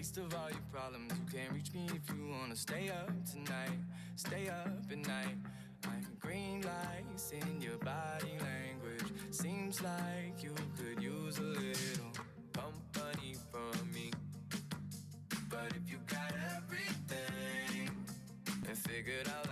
least of all your problems. You can't reach me if you wanna stay up tonight. Stay up at night. I'm green lights in your body language. Seems like you could use a little company from me. But if you got everything and figured out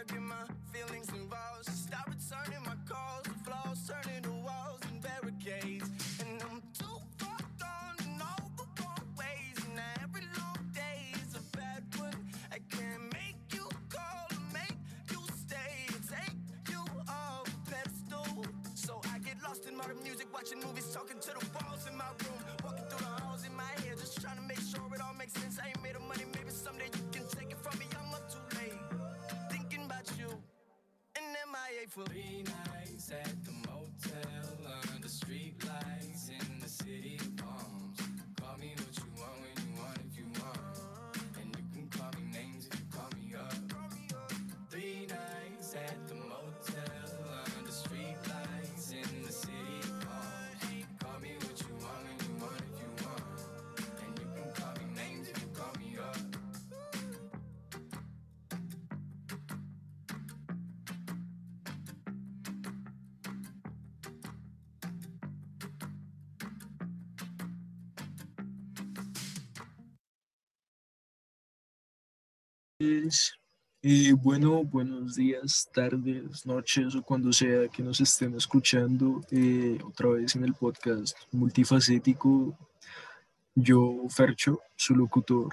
gotta get my feelings involved. So stop returning my calls, the flaws turning to walls and barricades. And I'm too far gone in all the wrong ways. And every long day is a bad one. I can't make you call or make you stay. Take you off a pedestal. So I get lost in modern music, watching movies, talking to the walls in my room. grateful. Three nights and. Y bueno, buenos días, tardes, noches o cuando sea que nos estén escuchando eh, otra vez en el podcast multifacético. Yo, Fercho, su locutor.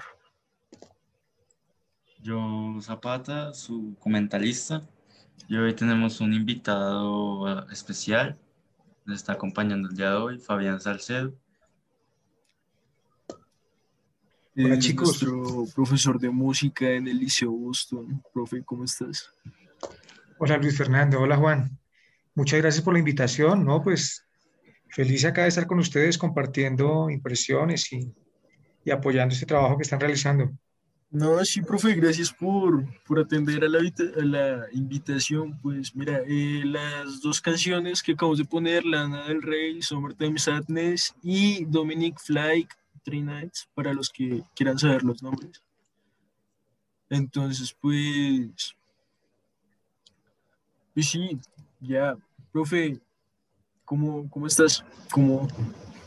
Yo, Zapata, su comentarista. Y hoy tenemos un invitado eh, especial. Nos está acompañando el día de hoy, Fabián Salcedo. Hola eh, chicos. Nuestro profesor de música en el Liceo Boston. Profe, ¿cómo estás? Hola Luis Fernando, hola Juan. Muchas gracias por la invitación, ¿no? Pues feliz acá de estar con ustedes compartiendo impresiones y, y apoyando este trabajo que están realizando. No, sí, profe, gracias por, por atender a la, a la, invitación. Pues mira, eh, las dos canciones que acabamos de poner, Lana del Rey, Summertime Sadness y Dominic Fly, Three para los que quieran saber los nombres. Entonces, pues, pues sí, ya, profe, ¿cómo, cómo estás? ¿Cómo,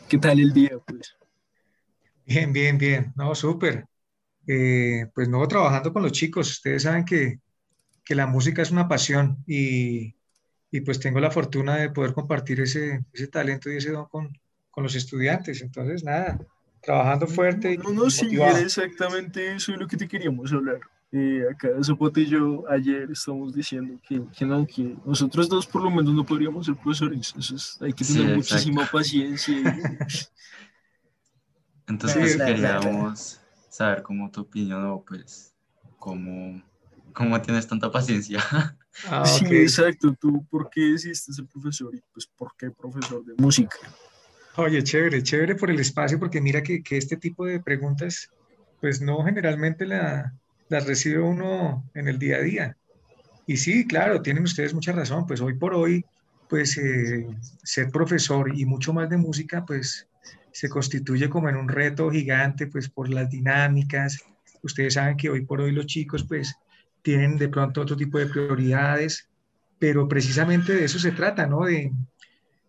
¿Qué tal el día? Pues? Bien, bien, bien, no, súper. Eh, pues no, trabajando con los chicos, ustedes saben que, que la música es una pasión y, y, pues tengo la fortuna de poder compartir ese, ese talento y ese don con, con los estudiantes. Entonces, nada, trabajando fuerte. No, no, sí, era exactamente eso es lo que te queríamos hablar. Eh, acá Zapote y yo ayer estamos diciendo que, que, no, que nosotros dos por lo menos no podríamos ser profesores. Eso hay que tener muchísima paciencia. Entonces pues, queríamos saber cómo tu opinión o pues cómo, cómo tienes tanta paciencia. Ah, sí, exacto. ¿Tú por qué decidiste ser profesor? Y pues, ¿por qué profesor de música? Oye, chévere, chévere por el espacio, porque mira que, que este tipo de preguntas, pues no generalmente la, las recibe uno en el día a día. Y sí, claro, tienen ustedes mucha razón, pues hoy por hoy, pues eh, ser profesor y mucho más de música, pues se constituye como en un reto gigante, pues por las dinámicas. Ustedes saben que hoy por hoy los chicos, pues tienen de pronto otro tipo de prioridades, pero precisamente de eso se trata, ¿no? De,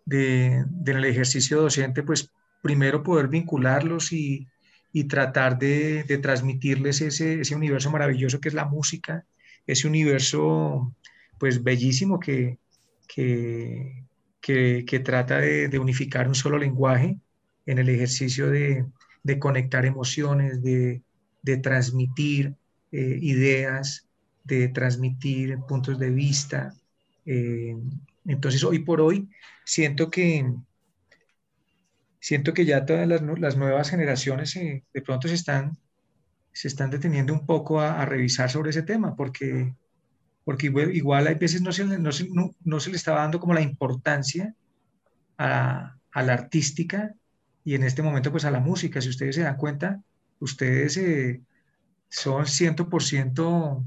de, del ejercicio docente, pues primero poder vincularlos y, y tratar de, de transmitirles ese, ese, universo maravilloso que es la música, ese universo pues bellísimo que, que, que, que trata de, de, unificar un solo lenguaje en el ejercicio de, de conectar emociones, de, transmitir eh, ideas, de transmitir puntos de vista. Eh, entonces, hoy por hoy, siento que, siento que ya todas las, las nuevas generaciones eh, de pronto se están, se están deteniendo un poco a, revisar sobre ese tema, porque, porque igual, hay veces no se, no, se, no, se le estaba dando como la importancia a, la artística y en este momento pues a la música. Si ustedes se dan cuenta, ustedes eh, son 100%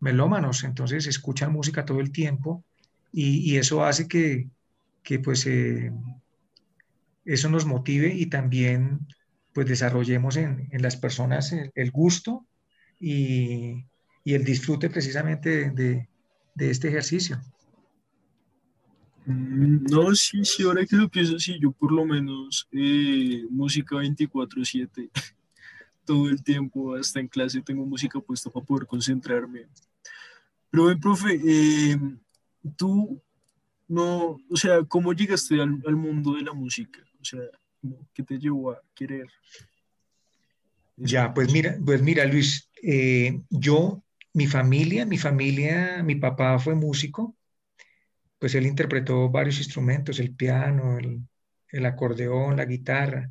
melómanos, entonces escuchan música todo el tiempo y, eso hace que, que pues eh, eso nos motive y también pues desarrollemos en, en las personas el, gusto y, y, el disfrute precisamente de, de, este ejercicio. Mm, no, sí, sí, ahora que lo pienso, sí, yo por lo menos eh, música 24/7, todo el tiempo, hasta en clase tengo música puesta para poder concentrarme. Pero, ven, profe, eh, tú no, o sea, ¿cómo llegaste al, mundo de la música? O sea, ¿qué te llevó a querer? Ya, pues mira, pues mira, Luis, eh, yo, mi familia, mi familia, mi papá fue músico, pues él interpretó varios instrumentos, el piano, el, el acordeón, la guitarra.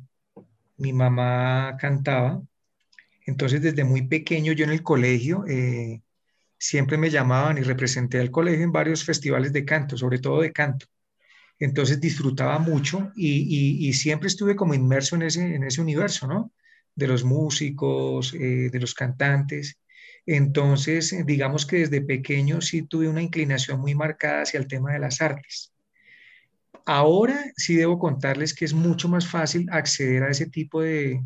Mi mamá cantaba. Entonces, desde muy pequeño, yo en el colegio, eh, siempre me llamaban y representé al colegio en varios festivales de canto, sobre todo de canto. Entonces disfrutaba mucho y, siempre estuve como inmerso en ese, en ese universo, ¿no? De los músicos, eh, de los cantantes. Entonces, digamos que desde pequeño sí tuve una inclinación muy marcada hacia el tema de las artes. Ahora sí debo contarles que es mucho más fácil acceder a ese tipo de,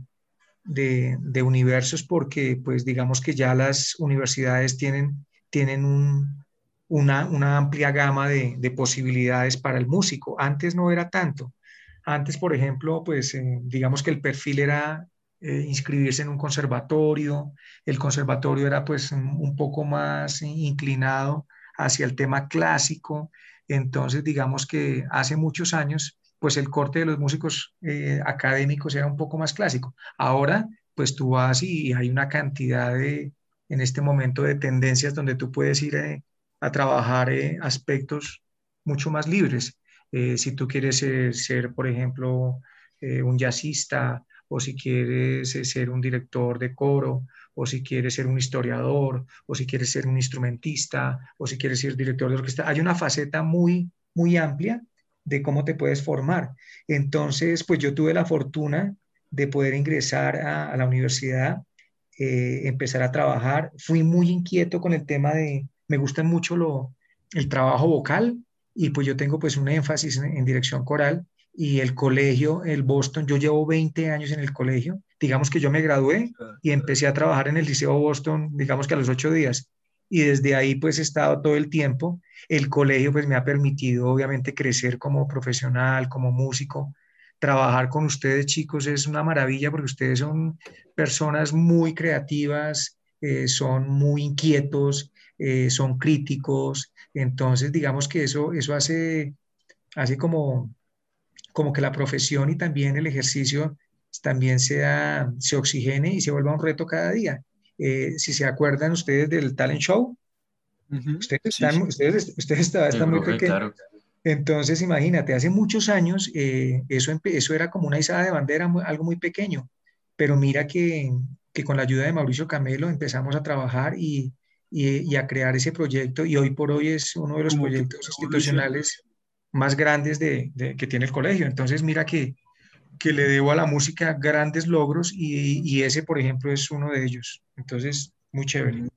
de, universos porque pues digamos que ya las universidades tienen, tienen una, amplia gama de, posibilidades para el músico. Antes no era tanto. Antes, por ejemplo, pues eh, digamos que el perfil era eh, inscribirse en un conservatorio. El conservatorio era pues un poco más inclinado hacia el tema clásico. Entonces, digamos que hace muchos años, pues el corte de los músicos eh, académicos era un poco más clásico. Ahora, pues tú vas y hay una cantidad de, en este momento, de tendencias donde tú puedes ir eh, a trabajar aspectos mucho más libres. si tú quieres ser, por ejemplo, un jazzista o si quieres eh, ser un director de coro, o si quieres ser un historiador, o si quieres ser un instrumentista, o si quieres ser director de orquesta. Hay una faceta muy, muy amplia de cómo te puedes formar. Entonces, pues yo tuve la fortuna de poder ingresar a, la universidad, eh, empezar a trabajar. Fui muy inquieto con el tema de, me gusta mucho lo, el trabajo vocal y pues yo tengo pues un énfasis en dirección coral y el colegio, el Boston, yo llevo 20 años en el colegio, digamos que yo me gradué y empecé a trabajar en el Liceo Boston, digamos que a los ocho días, y desde ahí pues he estado todo el tiempo. El colegio pues me ha permitido obviamente crecer como profesional, como músico. Trabajar con ustedes chicos es una maravilla porque ustedes son personas muy creativas, eh, son muy inquietos, eh, son críticos. Entonces digamos que eso, eso hace, hace como como que la profesión y también el ejercicio también sea, se oxigene y se vuelva un reto cada día. Eh, si se acuerdan ustedes del talent show, ustedes, están, ustedes, están, muy pequeños. Entonces, imagínate, hace muchos años eh, eso, eso era como una izada de bandera, algo muy pequeño, pero mira que, que, con la ayuda de Mauricio Camelo empezamos a trabajar y, y, a crear ese proyecto. Y hoy por hoy es uno de los proyectos institucionales más grandes de, que tiene el colegio. Entonces, mira que, que le debo a la música grandes logros y, y, ese, por ejemplo, es uno de ellos. Entonces, muy chévere.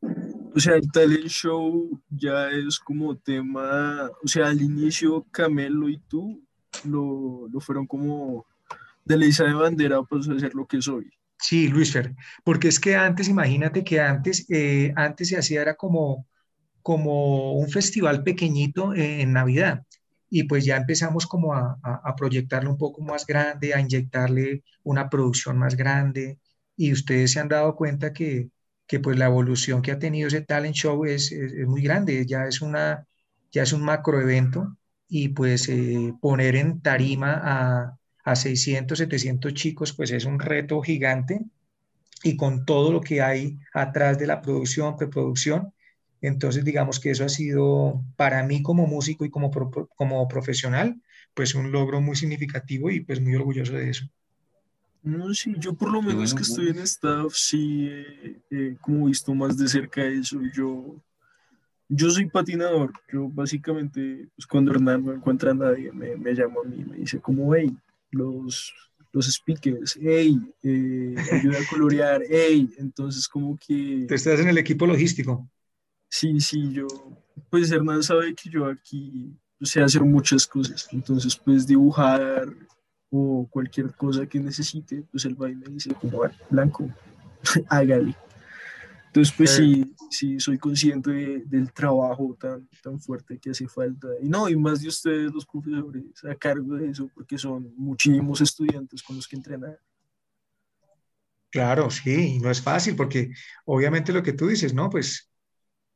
O sea, el talent show ya es como tema, o sea, al inicio Camelo y tú lo, lo fueron como de la de bandera pues, hacer lo que soy. Sí, Luis Fer, porque es que antes, imagínate que antes, eh, antes se hacía era como, como un festival pequeñito en Navidad y pues ya empezamos como a, a, proyectarle un poco más grande, a inyectarle una producción más grande. Y ustedes se han dado cuenta que, que pues la evolución que ha tenido ese talent show es, es, muy grande, ya es, una, ya es un macro evento y pues eh, poner en tarima a, a 600, 700 chicos pues es un reto gigante y con todo lo que hay atrás de la producción, preproducción, entonces, digamos que eso ha sido para mí como músico y como, como profesional, pues un logro muy significativo y pues muy orgulloso de eso. No, sí, yo por lo menos que estoy en staff, sí, eh, como visto más de cerca eso. Yo, yo soy patinador. Yo básicamente, pues cuando Hernán no encuentra a nadie, me, me llama a mí, me dice como, hey, los, los speakers, hey, eh, ayuda a colorear, hey, entonces como que... Te estás en el equipo logístico. Sí, sí, yo, pues Hernán sabe que yo aquí sé hacer muchas cosas, entonces pues dibujar o cualquier cosa que necesite, pues él va y me dice como, blanco, hágale. Entonces pues sí, sí, soy consciente del trabajo tan, tan fuerte que hace falta. Y no, y más de ustedes los profesores a cargo de eso, porque son muchísimos estudiantes con los que entrenar. Claro, sí, no es fácil, porque obviamente lo que tú dices, ¿no? Pues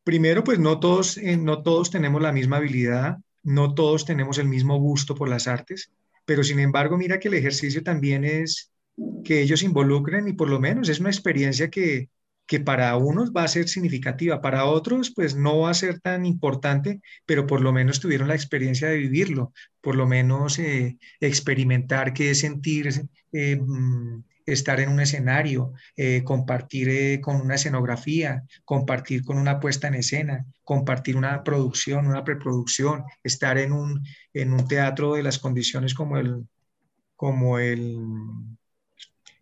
Primero, pues no todos, eh, no todos tenemos la misma habilidad, no todos tenemos el mismo gusto por las artes, pero sin embargo, mira que el ejercicio también es que ellos involucren y por lo menos es una experiencia que, que para unos va a ser significativa, para otros pues no va a ser tan importante, pero por lo menos tuvieron la experiencia de vivirlo, por lo menos eh, experimentar qué es sentir eh, mm, estar en un escenario, eh, compartir eh, con una escenografía, compartir con una puesta en escena, compartir una producción, una preproducción, estar en un, en un teatro de las condiciones como el, como el,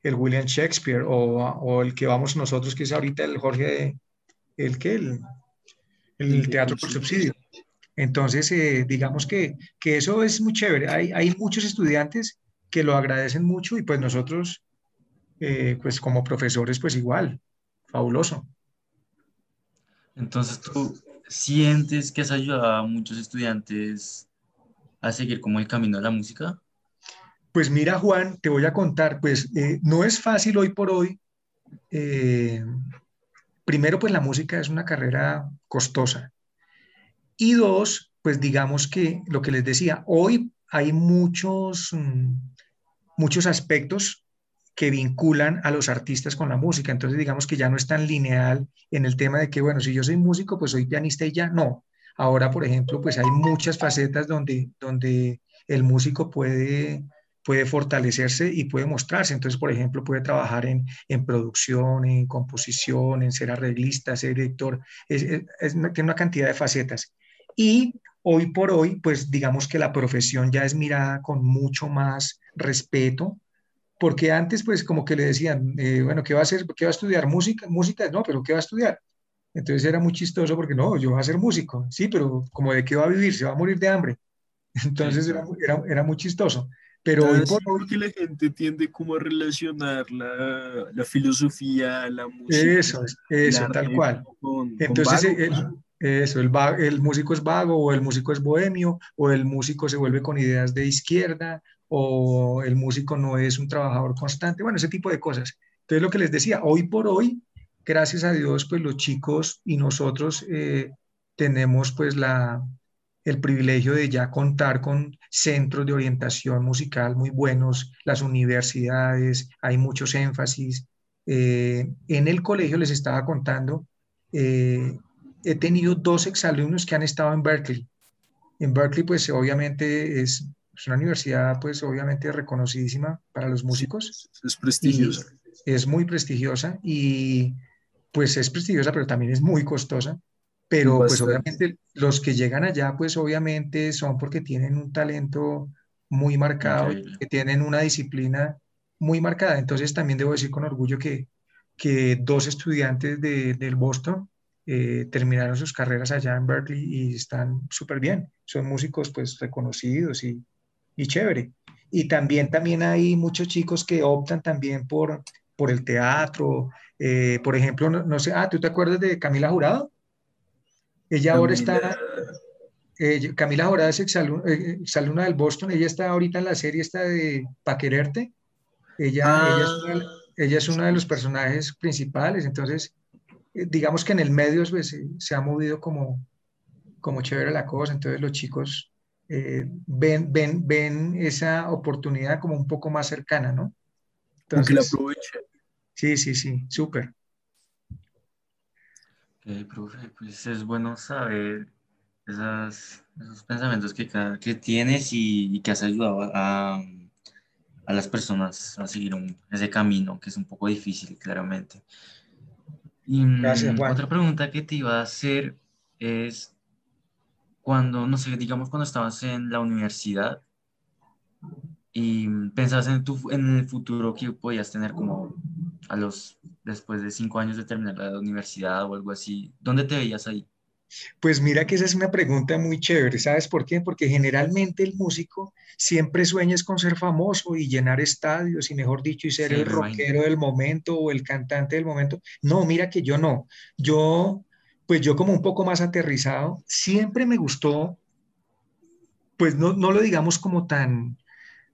el William Shakespeare o, o, el que vamos nosotros, que es ahorita el Jorge, el que el, el teatro por subsidio. Entonces, eh, digamos que, que, eso es muy chévere. Hay, hay muchos estudiantes que lo agradecen mucho y pues nosotros eh, pues como profesores, pues igual, fabuloso. Entonces, ¿tú sientes que has ayudado a muchos estudiantes a seguir como el camino de la música? Pues mira, Juan, te voy a contar, pues eh, no es fácil hoy por hoy. eh, primero, pues la música es una carrera costosa. Y dos, pues digamos que lo que les decía, hoy hay muchos, mm, muchos aspectos que vinculan a los artistas con la música. Entonces, digamos que ya no es tan lineal en el tema de que, bueno, si yo soy músico, pues soy pianista y ya. No. Ahora, por ejemplo, pues hay muchas facetas donde, donde el músico puede, puede fortalecerse y puede mostrarse. Entonces, por ejemplo, puede trabajar en, en producción, en composición, en ser arreglista, ser director. Tiene una cantidad de facetas. Y hoy por hoy, pues digamos que la profesión ya es mirada con mucho más respeto, porque antes, pues como que le decían, eh, bueno, ¿qué va a hacer? ¿Qué va a estudiar? ¿Música? ¿Música? No, pero ¿qué va a estudiar? Entonces era muy chistoso porque no, yo voy a ser músico, sí, pero como de qué va a vivir, se va a morir de hambre. Entonces era, claro. muy- era, era muy chistoso. Pero hoy sí, por hoy, porque la gente tiende como a relacionar la, la filosofía, la música, eso, eso, tal cual. con, con Entonces, vago, ¿no? eh, eso, el, el músico es vago o el músico es bohemio o el músico se vuelve con ideas de izquierda o el músico no es un trabajador constante, bueno, ese tipo de cosas. Entonces, lo que les decía, hoy por hoy, gracias a Dios, pues los chicos y nosotros eh, tenemos pues la, el privilegio de ya contar con centros de orientación musical muy buenos, las universidades, hay muchos énfasis. Eh, en el colegio les estaba contando, eh, he tenido dos exalumnos que han estado en Berkeley. En Berkeley, pues obviamente es, es una universidad, pues obviamente reconocidísima para los músicos Es y prestigioso. es muy prestigiosa y pues es prestigiosa, pero también es muy costosa. Pero pues obviamente los que llegan allá, pues obviamente son porque tienen un talento muy marcado, y que tienen una disciplina muy marcada. Entonces también debo decir con orgullo que, que dos estudiantes de, del Boston eh, terminaron sus carreras allá en Berkeley y están súper bien. Son músicos pues reconocidos y, y chévere. Y también, también hay muchos chicos que optan también por, por el teatro. eh, por ejemplo, no, no sé, ah, ¿tú te acuerdas de Camila Jurado? Ella ahora Camila, está, eh, Camila Jurado es exalumna, eh, exalumna del Boston, ella está ahorita en la serie esta de Pa' Quererte. Ella, ella, es una, ah, ella es uno de los personajes principales, entonces eh, digamos que en el medio pues, se, se ha movido como, como chévere la cosa, entonces los chicos eh, ven, ven, ven esa oportunidad como un poco más cercana, ¿no? como que la Entonces, aprovecha. sí, sí, sí, súper. Ok, profe, pues es bueno saber esas, esos pensamientos que, que tienes y, y que has ayudado a, a las personas a seguir un- ese camino, que es un poco difícil, claramente. Y Gracias, mm, Juan. otra pregunta que te iba a hacer es, cuando, no sé, digamos cuando estabas en la universidad y pensabas en, tu, en el futuro que podías tener como a los, después de cinco años de terminar la universidad o algo así, ¿dónde te veías ahí? Pues mira que esa es una pregunta muy chévere, ¿sabes por qué? Porque generalmente el músico siempre sueña con ser famoso y llenar estadios y mejor dicho, y ser Sí, el imagino. rockero del momento o el cantante del momento. No, mira que yo no. Yo, pues yo como un poco más aterrizado, siempre me gustó, pues no, no lo digamos como tan,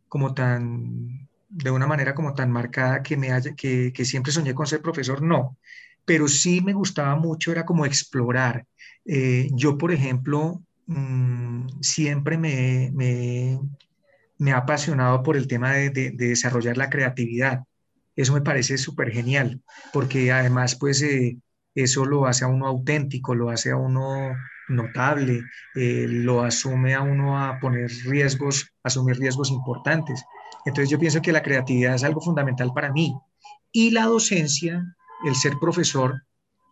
como tan, de una manera como tan marcada que me haya, que, siempre soñé con ser profesor, no. Pero sí me gustaba mucho, era como explorar. Eh, yo, por ejemplo, mm, siempre me, me, me ha apasionado por el tema de desarrollar la creatividad. Eso me parece súper genial, porque además, pues, eh, eso lo hace a uno auténtico, lo hace a uno notable, eh, lo asume a uno a poner riesgos, asumir riesgos importantes. Entonces, yo pienso que la creatividad es algo fundamental para mí. Y la docencia, el ser profesor,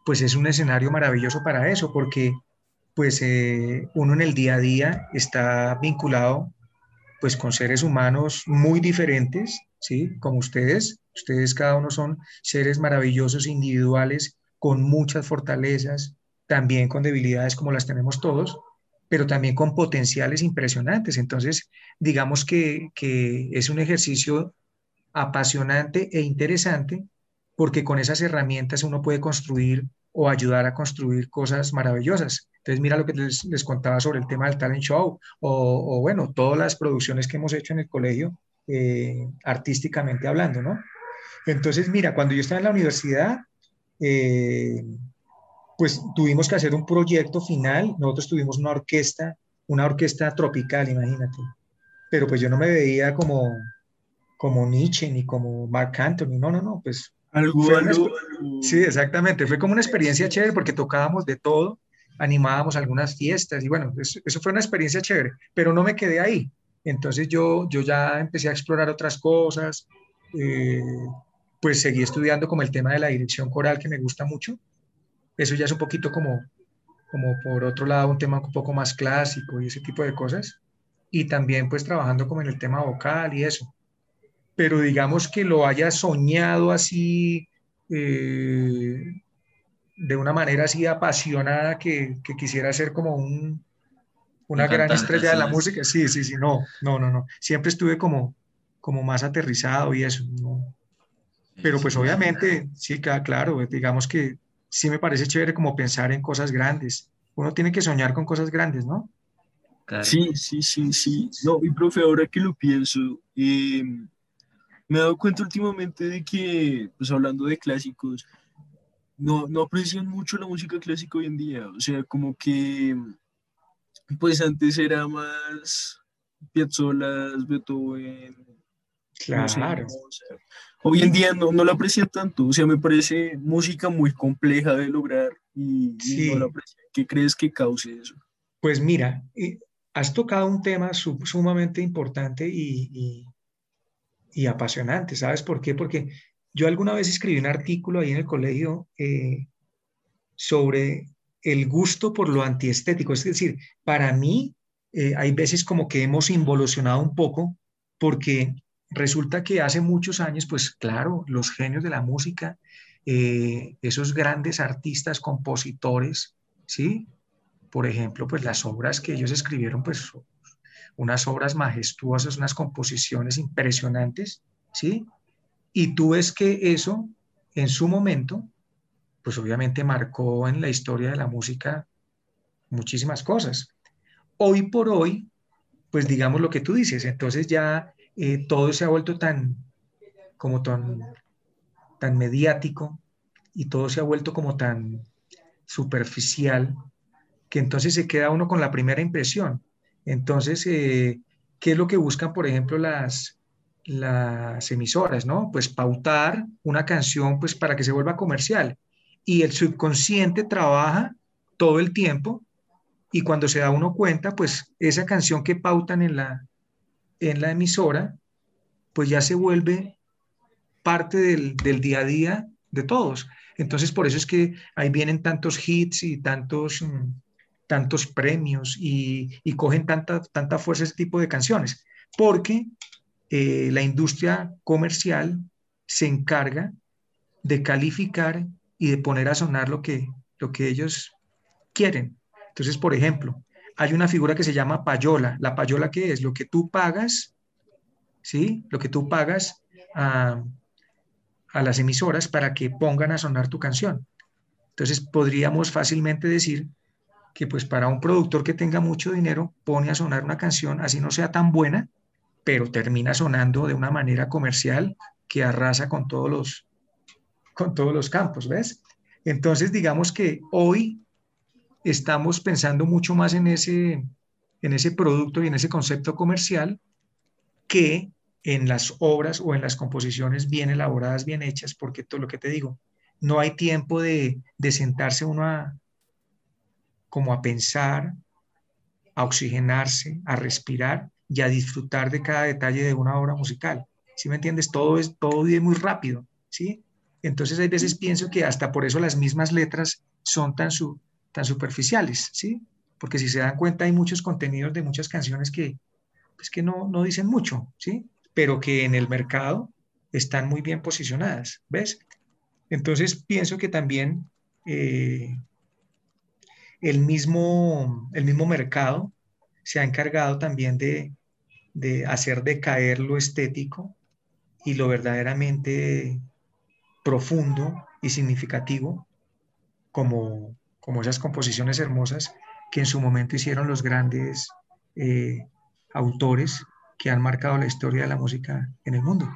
pues es un escenario maravilloso para eso, porque pues eh, uno en el día a día está vinculado pues con seres humanos muy diferentes, ¿sí? Como ustedes, ustedes cada uno son seres maravillosos, individuales, con muchas fortalezas, también con debilidades como las tenemos todos, pero también con potenciales impresionantes. Entonces, digamos que, que es un ejercicio apasionante e interesante porque con esas herramientas uno puede construir o ayudar a construir cosas maravillosas. Entonces, mira lo que les, contaba sobre el tema del talent show o, o, bueno, todas las producciones que hemos hecho en el colegio, eh, artísticamente hablando, ¿no? Entonces, mira, cuando yo estaba en la universidad, eh, pues tuvimos que hacer un proyecto final, nosotros tuvimos una orquesta, una orquesta tropical, imagínate, pero pues yo no me veía como, como Nietzsche ni como Mark Anthony, no, no, no, pues... Algo, una algo, Sí, exactamente, fue como una experiencia chévere porque tocábamos de todo, animábamos algunas fiestas y bueno, eso, eso fue una experiencia chévere, pero no me quedé ahí. Entonces yo, yo ya empecé a explorar otras cosas, eh, pues seguí estudiando como el tema de la dirección coral que me gusta mucho. Eso ya es un poquito como, como por otro lado un tema un poco más clásico y ese tipo de cosas. Y también pues trabajando como en el tema vocal y eso. Pero digamos que lo haya soñado así, eh, de una manera así apasionada que, que quisiera ser como un, una Un gran estrella de la música. Sí, sí, sí, no, no, no, no. Siempre estuve como, como más aterrizado y eso, ¿no? Pero pues obviamente, sí, claro, pues, digamos que sí me parece chévere como pensar en cosas grandes. Uno tiene que soñar con cosas grandes, ¿no? claro. Sí, sí, sí, sí. No, y profe, ahora que lo pienso, eh, me he dado cuenta últimamente de que, pues hablando de clásicos, no, no aprecian mucho la música clásica hoy en día. O sea, como que, pues antes era más Piazzolla, Beethoven, no sé, Claro. Hoy en día no, no la aprecian tanto. O sea, me parece música muy compleja de lograr y, no la. ¿Qué crees que cause eso? Pues mira, eh, has tocado un tema su- sumamente importante y, y- y apasionante, ¿sabes por qué? Porque yo alguna vez escribí un artículo ahí en el colegio eh, sobre el gusto por lo antiestético. Es decir, para mí eh, hay veces como que hemos involucionado un poco porque resulta que hace muchos años, pues claro, los genios de la música, eh, esos grandes artistas, compositores, ¿sí? Por ejemplo, pues las obras que ellos escribieron, pues unas obras majestuosas, unas composiciones impresionantes, ¿sí? Y tú ves que eso, en su momento, pues obviamente marcó en la historia de la música muchísimas cosas. Hoy por hoy, pues digamos lo que tú dices, entonces ya eh, todo se ha vuelto tan, como tan, tan mediático y todo se ha vuelto como tan superficial, que entonces se queda uno con la primera impresión. Entonces, eh, ¿qué es lo que buscan, por ejemplo, las, las emisoras, ¿no? Pues pautar una canción pues para que se vuelva comercial. Y el subconsciente trabaja todo el tiempo y cuando se da uno cuenta, pues esa canción que pautan en la, en la emisora, pues ya se vuelve parte del, del día a día de todos. Entonces, por eso es que ahí vienen tantos hits y tantos, mm, tantos premios y, y cogen tanta, tanta fuerza ese tipo de canciones, porque eh, la industria comercial se encarga de calificar y de poner a sonar lo que, lo que ellos quieren. Entonces, por ejemplo, hay una figura que se llama payola. ¿La payola qué es? Lo que tú pagas, ¿sí? Lo que tú pagas a, las emisoras para que pongan a sonar tu canción. Entonces, podríamos fácilmente decir que pues para un productor que tenga mucho dinero pone a sonar una canción, así no sea tan buena, pero termina sonando de una manera comercial que arrasa con todos los, con todos los campos, ¿ves? Entonces, digamos que hoy estamos pensando mucho más en ese, en ese producto y en ese concepto comercial que en las obras o en las composiciones bien elaboradas, bien hechas, porque todo lo que te digo, no hay tiempo de, de sentarse uno a, como a pensar, a oxigenarse, a respirar y a disfrutar de cada detalle de una obra musical. ¿Sí me entiendes? Todo es todo es muy rápido, ¿sí? Entonces hay veces pienso que hasta por eso las mismas letras son tan, su, tan superficiales, ¿sí? Porque si se dan cuenta hay muchos contenidos de muchas canciones que, pues que no, no dicen mucho, ¿sí? Pero que en el mercado están muy bien posicionadas, ¿ves? Entonces pienso que también eh, el, mismo, el mismo mercado se ha encargado también de, de hacer decaer lo estético y lo verdaderamente profundo y significativo, como, como esas composiciones hermosas que en su momento hicieron los grandes eh, autores que han marcado la historia de la música en el mundo.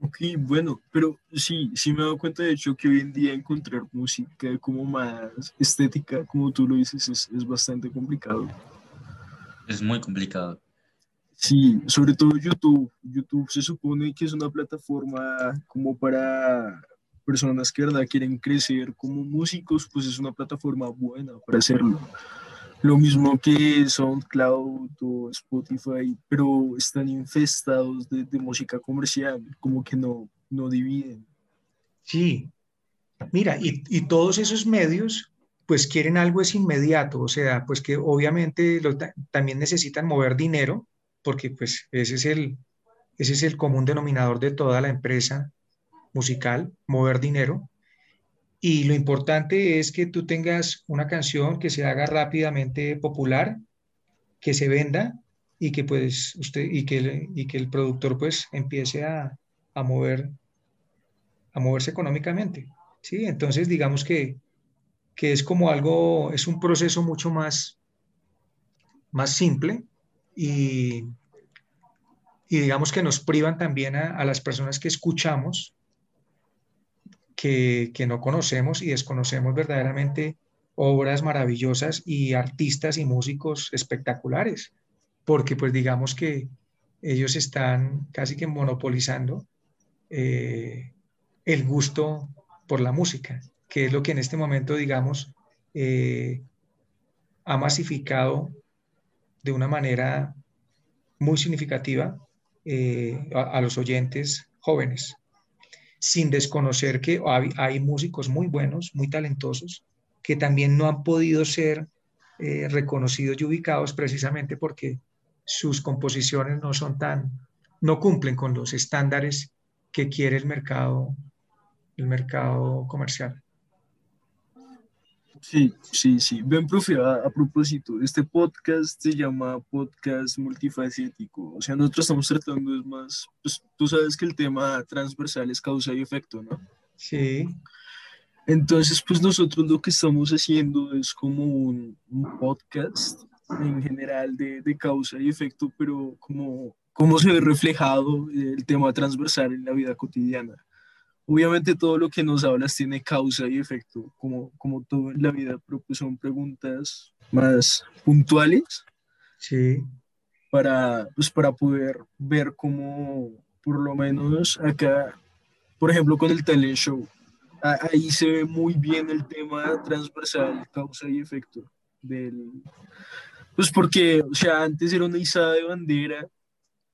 Ok, bueno, pero sí, sí me he dado cuenta de hecho que hoy en día encontrar música como más estética, como tú lo dices, es, es bastante complicado. Es muy complicado. Sí, sobre todo YouTube. YouTube se supone que es una plataforma como para personas que verdad quieren crecer como músicos, pues es una plataforma buena para hacerlo. Lo mismo que SoundCloud o Spotify, pero están infestados de, de música comercial, como que no, no dividen. Sí, mira, y, y todos esos medios pues quieren algo es inmediato, o sea, pues que obviamente también necesitan mover dinero, porque pues ese es el, ese es el común denominador de toda la empresa musical, mover dinero. Y lo importante es que tú tengas una canción que se haga rápidamente popular, que se venda y que pues usted y que, y que el productor pues empiece a, a mover a moverse económicamente. Sí, entonces digamos que, que es como algo, es un proceso mucho más, más simple y, y digamos que nos privan también a, a las personas que escuchamos que, no conocemos y desconocemos verdaderamente obras maravillosas y artistas y músicos espectaculares, porque pues digamos que ellos están casi que monopolizando eh, el gusto por la música, que es lo que en este momento, digamos, eh, ha masificado de una manera muy significativa eh, a, los oyentes jóvenes sin desconocer que hay, músicos muy buenos, muy talentosos, que también no han podido ser eh, reconocidos y ubicados precisamente porque sus composiciones no son tan, no cumplen con los estándares que quiere el mercado, el mercado comercial. Sí, sí, sí. Ven, profe, a, a, propósito, este podcast se llama Podcast Multifacético. O sea, nosotros estamos tratando es más, pues tú sabes que el tema transversal es causa y efecto, ¿no? Sí. Entonces, pues nosotros lo que estamos haciendo es como un, un podcast en general de, de, causa y efecto, pero como cómo se ve reflejado el tema transversal en la vida cotidiana obviamente todo lo que nos hablas tiene causa y efecto, como, como todo en la vida, pero pues son preguntas más puntuales. Sí. Para, pues para poder ver cómo, por lo menos acá, por ejemplo, con el talent show, ahí se ve muy bien el tema transversal, causa y efecto del... Pues porque, o sea, antes era una izada de bandera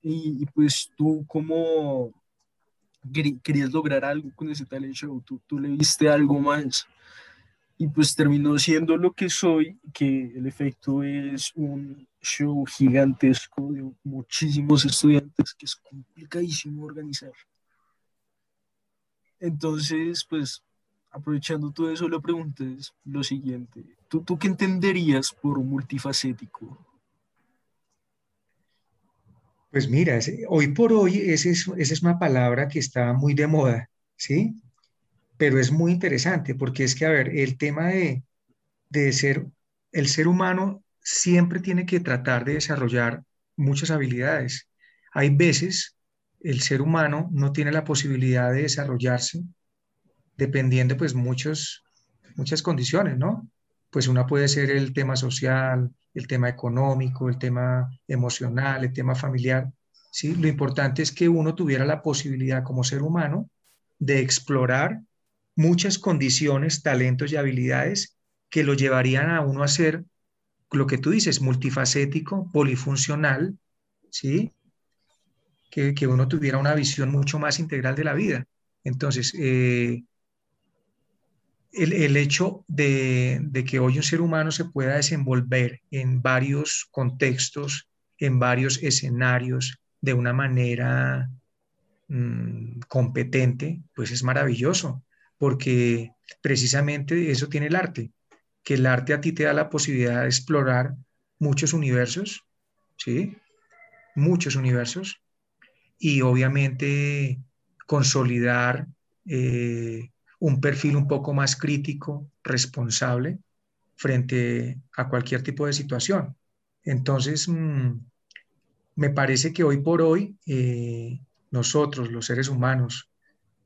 y, y pues tú como querías lograr algo con ese talent show, tú, tú le viste algo más y pues terminó siendo lo que soy, que el efecto es un show gigantesco de muchísimos estudiantes que es complicadísimo organizar. Entonces, pues, aprovechando todo eso, la pregunta es lo siguiente. ¿Tú, tú qué entenderías por multifacético? Pues mira, ese, hoy por hoy esa es, esa es una palabra que está muy de moda, ¿sí? Pero es muy interesante porque es que, a ver, el tema de, de ser, el ser humano siempre tiene que tratar de desarrollar muchas habilidades. Hay veces el ser humano no tiene la posibilidad de desarrollarse dependiendo pues muchos, muchas condiciones, ¿no? Pues una puede ser el tema social, el tema económico, el tema emocional, el tema familiar. ¿sí? Lo importante es que uno tuviera la posibilidad como ser humano de explorar muchas condiciones, talentos y habilidades que lo llevarían a uno a ser lo que tú dices, multifacético, polifuncional, ¿sí? Que, que uno tuviera una visión mucho más integral de la vida. Entonces, eh, el, el hecho de, de, que hoy un ser humano se pueda desenvolver en varios contextos, en varios escenarios, de una manera mmm, competente, pues es maravilloso, porque precisamente eso tiene el arte, que el arte a ti te da la posibilidad de explorar muchos universos, ¿sí? Muchos universos, y obviamente consolidar eh, un perfil un poco más crítico, responsable frente a cualquier tipo de situación. Entonces, mm, me parece que hoy por hoy eh, nosotros, los seres humanos,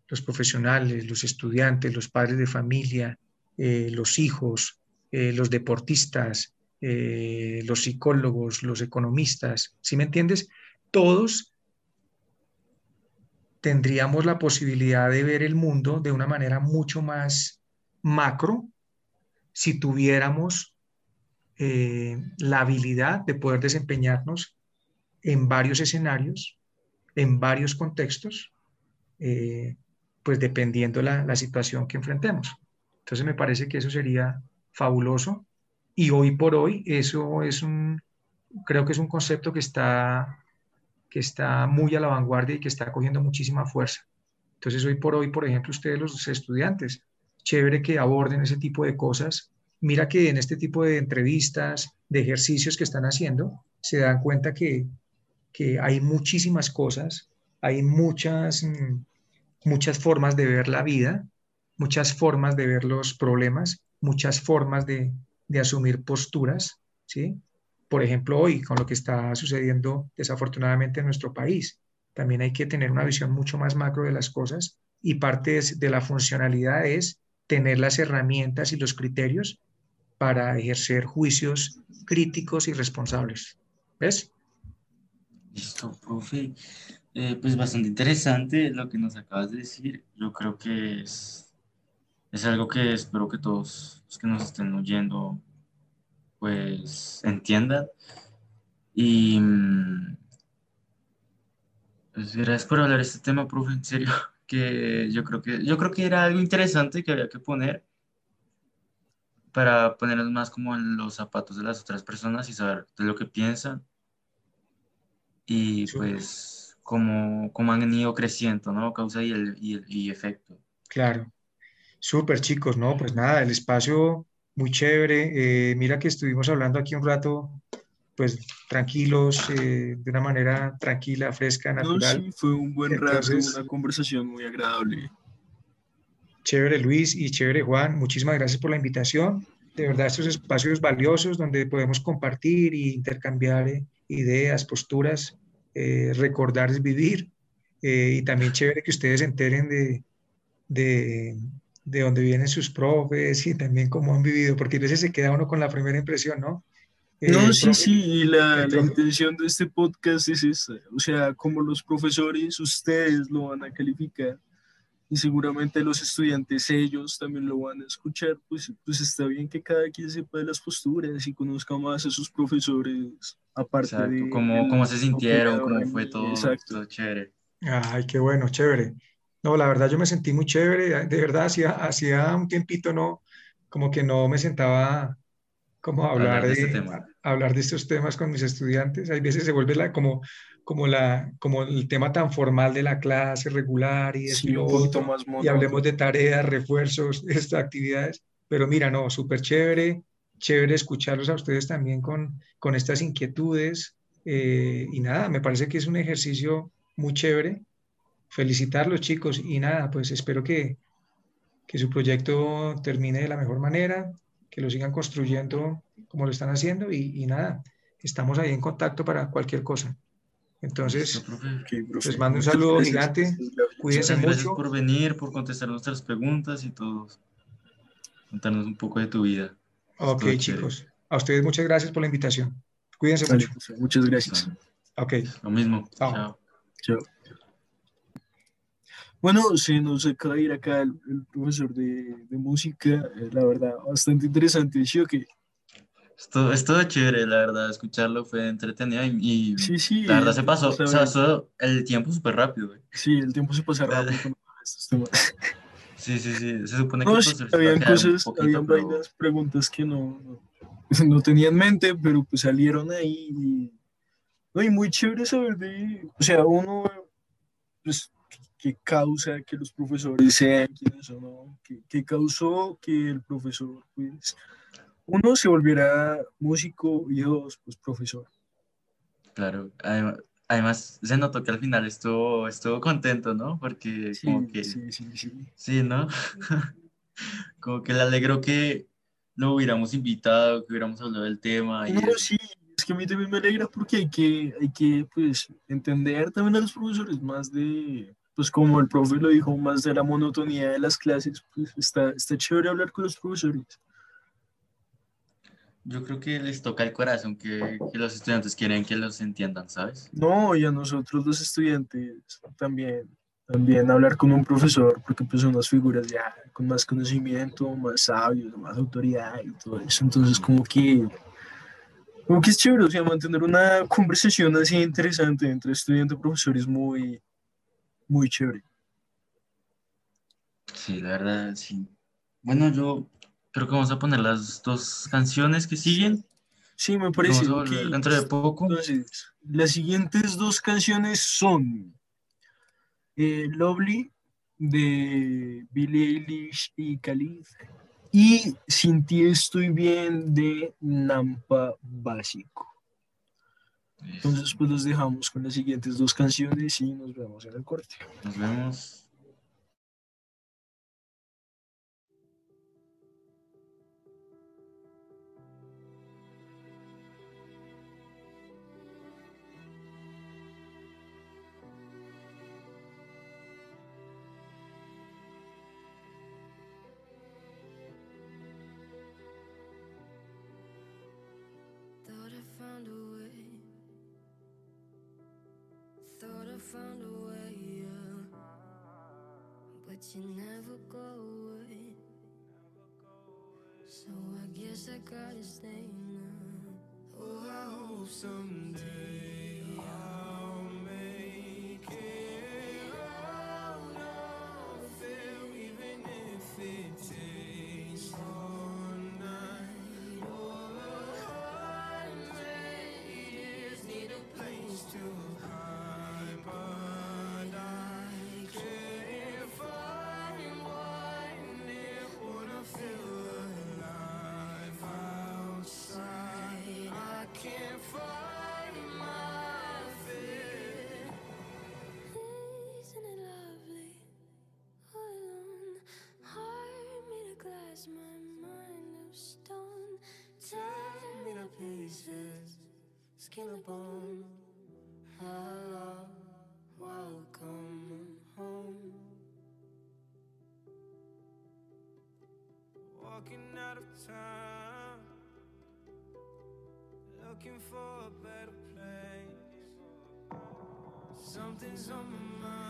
los profesionales, los estudiantes, los padres de familia, eh, los hijos, eh, los deportistas, los psicólogos, los economistas, ¿sí me entiendes? Todos tendríamos la posibilidad de ver el mundo de una manera mucho más macro si tuviéramos eh, la habilidad de poder desempeñarnos en varios escenarios, en varios contextos, eh, pues dependiendo la, la situación que enfrentemos. Entonces me parece que eso sería fabuloso y hoy por hoy eso es un, creo que es un concepto que está que está muy a la vanguardia y que está cogiendo muchísima fuerza. Entonces, hoy por hoy, por ejemplo, ustedes los estudiantes, chévere que aborden ese tipo de cosas. Mira que en este tipo de entrevistas, de ejercicios que están haciendo, se dan cuenta que, que hay muchísimas cosas, hay muchas, mm, muchas formas de ver la vida, muchas formas de ver los problemas, muchas formas de, de asumir posturas, ¿sí? Por ejemplo, hoy con lo que está sucediendo desafortunadamente en nuestro país. También hay que tener una visión mucho más macro de las cosas y parte de la funcionalidad es tener las herramientas y los criterios para ejercer juicios críticos y responsables. ¿Ves? Listo, profe. Eh, pues bastante interesante lo que nos acabas de decir. Yo creo que es, es algo que espero que todos los que nos estén oyendo pues entiendan. Y mm, pues, gracias por hablar de este tema, profe, en serio, que yo creo que, yo creo que era algo interesante que había que poner para ponernos más como en los zapatos de las otras personas y saber de lo que piensan y pues cómo, cómo, han ido creciendo, ¿no? Causa y, el, y, y efecto. Claro. Súper chicos, ¿no? Pues nada, el espacio muy chévere. Eh, mira que estuvimos hablando aquí un rato, pues tranquilos, eh, de una manera tranquila, fresca, natural. sí, fue un buen rato, una conversación muy agradable. Chévere Luis y chévere Juan, muchísimas gracias por la invitación. De verdad, estos espacios valiosos donde podemos compartir e intercambiar eh, ideas, posturas, recordar es vivir. y también chévere que ustedes se enteren de, de, de dónde vienen sus profes y también cómo han vivido, porque a veces se queda uno con la primera impresión, ¿no? No, sí, sí, y la, la, intención de este podcast es esa, o sea, como los profesores, ustedes lo van a calificar y seguramente los estudiantes ellos también lo van a escuchar, pues, pues está bien que cada quien sepa de las posturas y conozca más a sus profesores, aparte de... Cómo, cómo se sintieron, cómo fue todo, todo chévere. Ay, qué bueno, chévere. No, la verdad yo me sentí muy chévere, de verdad hacía, hacía un tiempito no, como que no me sentaba como a hablar, de, este hablar de estos temas con mis estudiantes. Hay veces se vuelve la, como, como, la, como el tema tan formal de la clase regular y, sí, más y hablemos de tareas, refuerzos, estas actividades. Pero mira, no, súper chévere, chévere escucharlos a ustedes también con, con estas inquietudes. Eh, y nada, me parece que es un ejercicio muy chévere felicitarlos chicos y nada, pues espero que, que su proyecto termine de la mejor manera, que lo sigan construyendo como lo están haciendo y, nada, estamos ahí en contacto para cualquier cosa. Entonces, les mando un saludo gigante. Cuídense mucho. Gracias por venir, por contestar nuestras preguntas y todos. Contarnos un poco de tu vida. Ok, chicos. A ustedes muchas gracias por la invitación. Cuídense mucho. Muchas gracias. Ok. Lo mismo. Chao. Chao. Bueno, se nos acaba de ir acá el, profesor de, de música, eh, la verdad, bastante interesante, ¿sí o qué? Estuvo, estuvo chévere, la verdad, escucharlo fue entretenido y, sí, sí, la verdad se pasó, se pasó el tiempo súper rápido. Güey. Sí, el tiempo se pasa rápido con estos temas. Sí, sí, sí, se supone que... No, sí, habían cosas, poquito, habían pero... vainas, preguntas que no, no, no, tenía en mente, pero pues salieron ahí y, no, y muy chévere saber de, o sea, uno, pues qué causa que los profesores sean quienes son, ¿no? ¿Qué, causó que el profesor, pues, uno se volviera músico y dos, pues, profesor. Claro, además, se notó que al final estuvo, estuvo contento, ¿no? Porque sí, como que... Sí, sí, sí. Sí, ¿no? como que le alegró que lo hubiéramos invitado, que hubiéramos hablado del tema. Y no, sí, es que a mí también me alegra porque hay que, hay que pues, entender también a los profesores más de, pues como el profe lo dijo, más de la monotonía de las clases, pues está, está chévere hablar con los profesores. Yo creo que les toca el corazón que, que los estudiantes quieren que los entiendan, ¿sabes? No, y a nosotros los estudiantes también, también hablar con un profesor, porque pues son unas figuras ya con más conocimiento, más sabios, más autoridad y todo eso. Entonces como que, como que es chévere, o sea, mantener una conversación así interesante entre estudiante y profesor es muy, muy chévere. Sí, la verdad, sí. Bueno, yo creo que vamos a poner las dos canciones que siguen. Sí, me parece. Dentro de poco. Entonces, las siguientes dos canciones son eh, Lovely de Billie Eilish y Khalid y Sin ti estoy bien de Nampa Básico. Entonces, pues los dejamos con las siguientes dos canciones y nos vemos en el corte. Nos vemos. Skin and bone. Hello, welcome home. Walking out of town, looking for a better place. Something's on my mind,